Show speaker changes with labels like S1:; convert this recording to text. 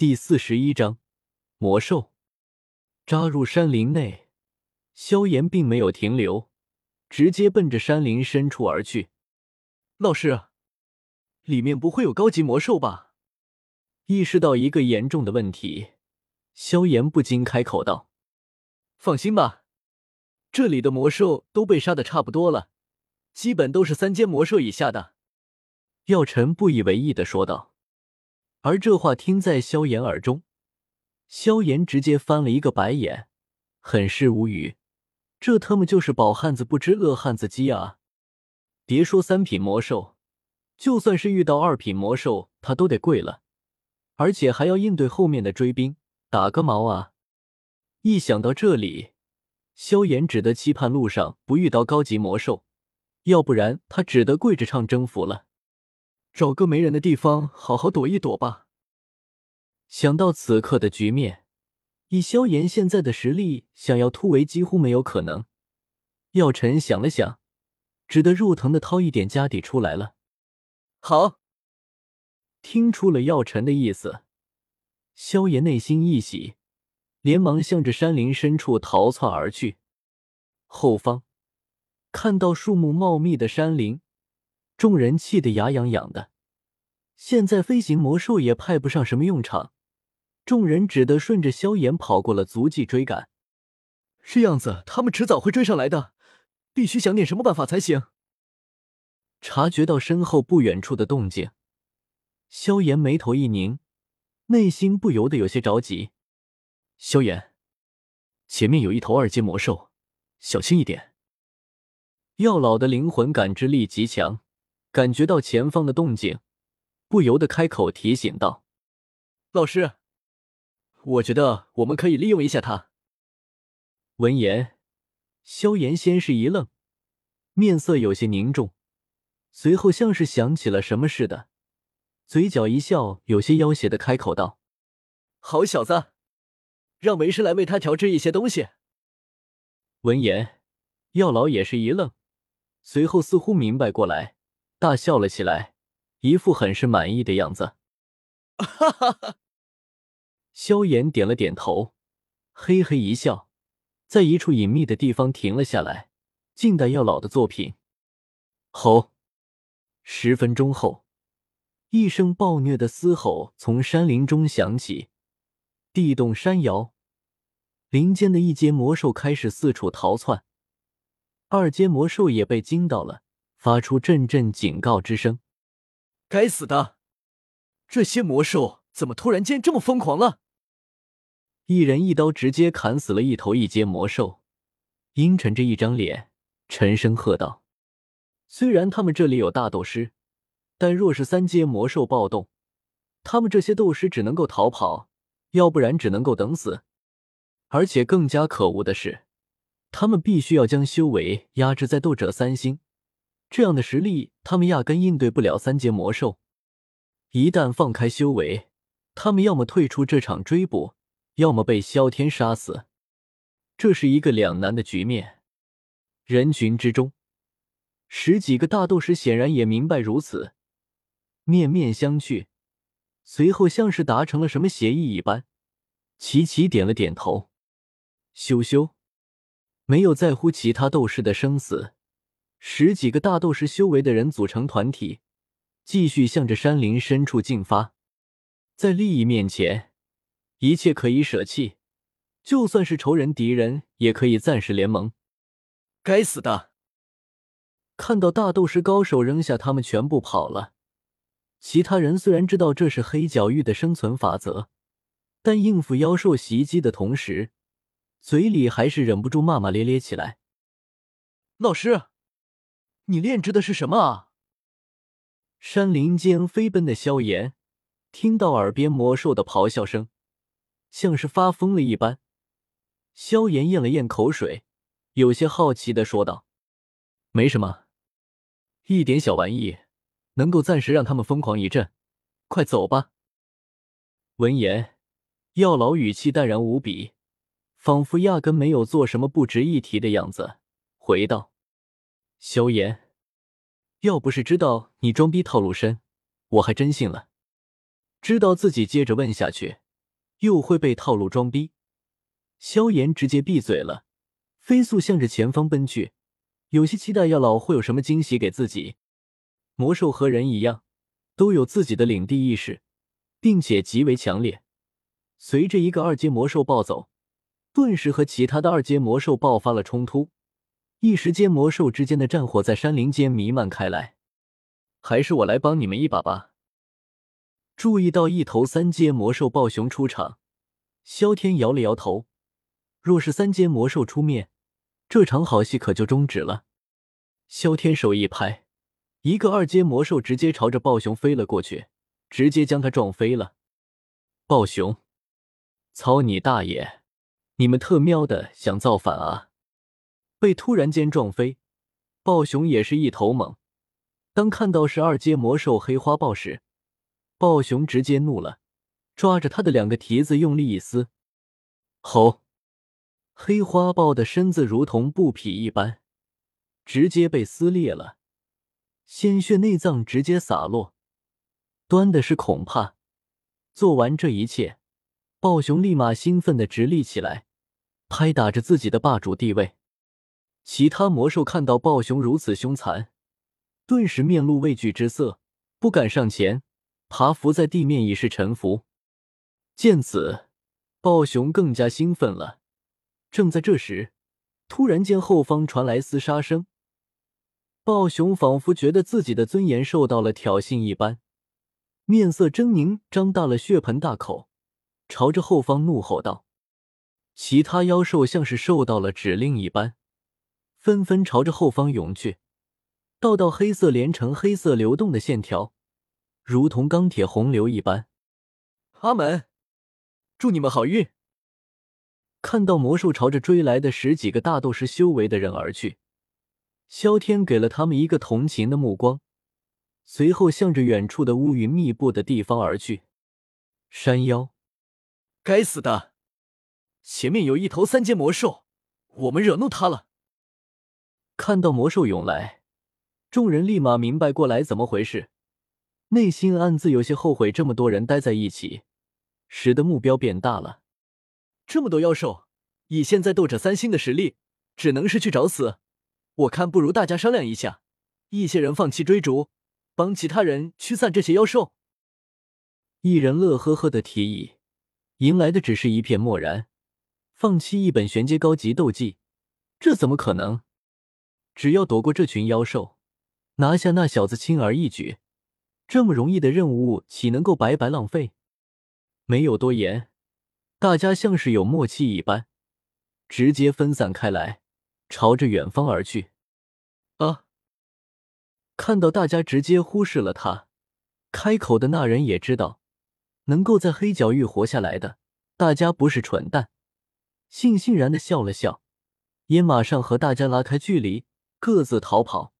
S1: 第四十一章魔兽扎入山林内。萧炎并没有停留，直接奔着山林深处而去。
S2: 老师，里面不会有高级魔兽吧？
S1: 意识到一个严重的问题，萧炎不禁开口道：“
S2: 放心吧，这里的魔兽都被杀的差不多了，基本都是三阶魔兽以下的。”
S1: 药尘不以为意的说道。而这话听在萧炎耳中，萧炎直接翻了一个白眼，很是无语。这他妈就是饱汉子不知饿汉子饥啊！别说三品魔兽，就算是遇到二品魔兽，他都得跪了，而且还要应对后面的追兵，打个毛啊！一想到这里，萧炎只得期盼路上不遇到高级魔兽，要不然他只得跪着唱征服了。
S2: 找个没人的地方好好躲一躲吧。
S1: 想到此刻的局面，以萧炎现在的实力，想要突围几乎没有可能。药尘想了想，只得肉疼的掏一点家底出来了。
S2: 好，
S1: 听出了药尘的意思，萧炎内心一喜，连忙向着山林深处逃窜而去。后方看到树木茂密的山林。众人气得牙痒痒的，现在飞行魔兽也派不上什么用场，众人只得顺着萧炎跑过了足迹追赶。
S2: 这样子，他们迟早会追上来的，必须想点什么办法才行。
S1: 察觉到身后不远处的动静，萧炎眉头一拧，内心不由得有些着急。
S2: 萧炎，前面有一头二阶魔兽，小心一点。
S1: 药老的灵魂感知力极强。感觉到前方的动静，不由得开口提醒道：“
S2: 老师，我觉得我们可以利用一下他。”
S1: 闻言，萧炎先是一愣，面色有些凝重，随后像是想起了什么似的，嘴角一笑，有些要挟的开口道：“
S2: 好小子，让为师来为他调制一些东西。”
S1: 闻言，药老也是一愣，随后似乎明白过来。大笑了起来，一副很是满意的样子。
S2: 哈哈哈！
S1: 萧炎点了点头，嘿嘿一笑，在一处隐秘的地方停了下来，静待药老的作品。吼！十分钟后，一声暴虐的嘶吼从山林中响起，地动山摇，林间的一阶魔兽开始四处逃窜，二阶魔兽也被惊到了。发出阵阵警告之声。
S2: 该死的，这些魔兽怎么突然间这么疯狂了？
S1: 一人一刀直接砍死了一头一阶魔兽，阴沉着一张脸，沉声喝道：“虽然他们这里有大斗师，但若是三阶魔兽暴动，他们这些斗师只能够逃跑，要不然只能够等死。而且更加可恶的是，他们必须要将修为压制在斗者三星。”这样的实力，他们压根应对不了三阶魔兽。一旦放开修为，他们要么退出这场追捕，要么被萧天杀死。这是一个两难的局面。人群之中，十几个大斗士显然也明白如此，面面相觑，随后像是达成了什么协议一般，齐齐点了点头。羞羞，没有在乎其他斗士的生死。十几个大斗师修为的人组成团体，继续向着山林深处进发。在利益面前，一切可以舍弃，就算是仇人敌人也可以暂时联盟。
S2: 该死的！
S1: 看到大斗师高手扔下他们全部跑了，其他人虽然知道这是黑角域的生存法则，但应付妖兽袭击的同时，嘴里还是忍不住骂骂咧咧起来。
S2: 老师。你炼制的是什么啊？
S1: 山林间飞奔的萧炎听到耳边魔兽的咆哮声，像是发疯了一般。萧炎咽了咽口水，有些好奇的说道：“没什么，一点小玩意，能够暂时让他们疯狂一阵。快走吧。”闻言，药老语气淡然无比，仿佛压根没有做什么不值一提的样子，回道。萧炎，要不是知道你装逼套路深，我还真信了。知道自己接着问下去又会被套路装逼。萧炎直接闭嘴了，飞速向着前方奔去，有些期待药老会有什么惊喜给自己。魔兽和人一样，都有自己的领地意识，并且极为强烈。随着一个二阶魔兽暴走，顿时和其他的二阶魔兽爆发了冲突，一时间魔兽之间的战火在山林间弥漫开来。还是我来帮你们一把吧。注意到一头三阶魔兽暴熊出场，萧天摇了摇头。若是三阶魔兽出面，这场好戏可就终止了。萧天手一拍，一个二阶魔兽直接朝着暴熊飞了过去，直接将他撞飞了。暴熊，操你大爷！你们特喵的想造反啊！被突然间撞飞，暴熊也是一头懵。当看到是二阶魔兽黑花豹时，暴熊直接怒了，抓着他的两个蹄子用力一撕，吼！黑花豹的身子如同布匹一般，直接被撕裂了，鲜血内脏直接洒落。端的是恐怕。做完这一切，暴熊立马兴奋的直立起来，拍打着自己的霸主地位。其他魔兽看到暴熊如此凶残。顿时面露畏惧之色，不敢上前，爬伏在地面以示臣服。见此，暴熊更加兴奋了。正在这时，突然间后方传来厮杀声，暴熊仿佛觉得自己的尊严受到了挑衅一般，面色狰狞，张大了血盆大口，朝着后方怒吼道：“其他妖兽像是受到了指令一般，纷纷朝着后方涌去。”道道黑色连成黑色流动的线条，如同钢铁洪流一般。
S2: 阿门！祝你们好运！
S1: 看到魔兽朝着追来的十几个大斗师修为的人而去，萧天给了他们一个同情的目光，随后向着远处的乌云密布的地方而去。山妖，
S2: 该死的！前面有一头三阶魔兽，我们惹怒他了。
S1: 看到魔兽涌来。众人立马明白过来怎么回事，内心暗自有些后悔，这么多人待在一起，使得目标变大了。
S2: 这么多妖兽，以现在斗者三星的实力，只能是去找死。我看不如大家商量一下，一些人放弃追逐，帮其他人驱散这些妖兽。
S1: 一人乐呵呵的提议，迎来的只是一片漠然。放弃一本玄阶高级斗技，这怎么可能？只要躲过这群妖兽。拿下那小子轻而易举，这么容易的任务岂能够白白浪费？没有多言，大家像是有默契一般，直接分散开来，朝着远方而去。啊！看到大家直接忽视了他，开口的那人也知道，能够在黑角域活下来的，大家不是蠢蛋，悻悻然的笑了笑，也马上和大家拉开距离，各自逃跑。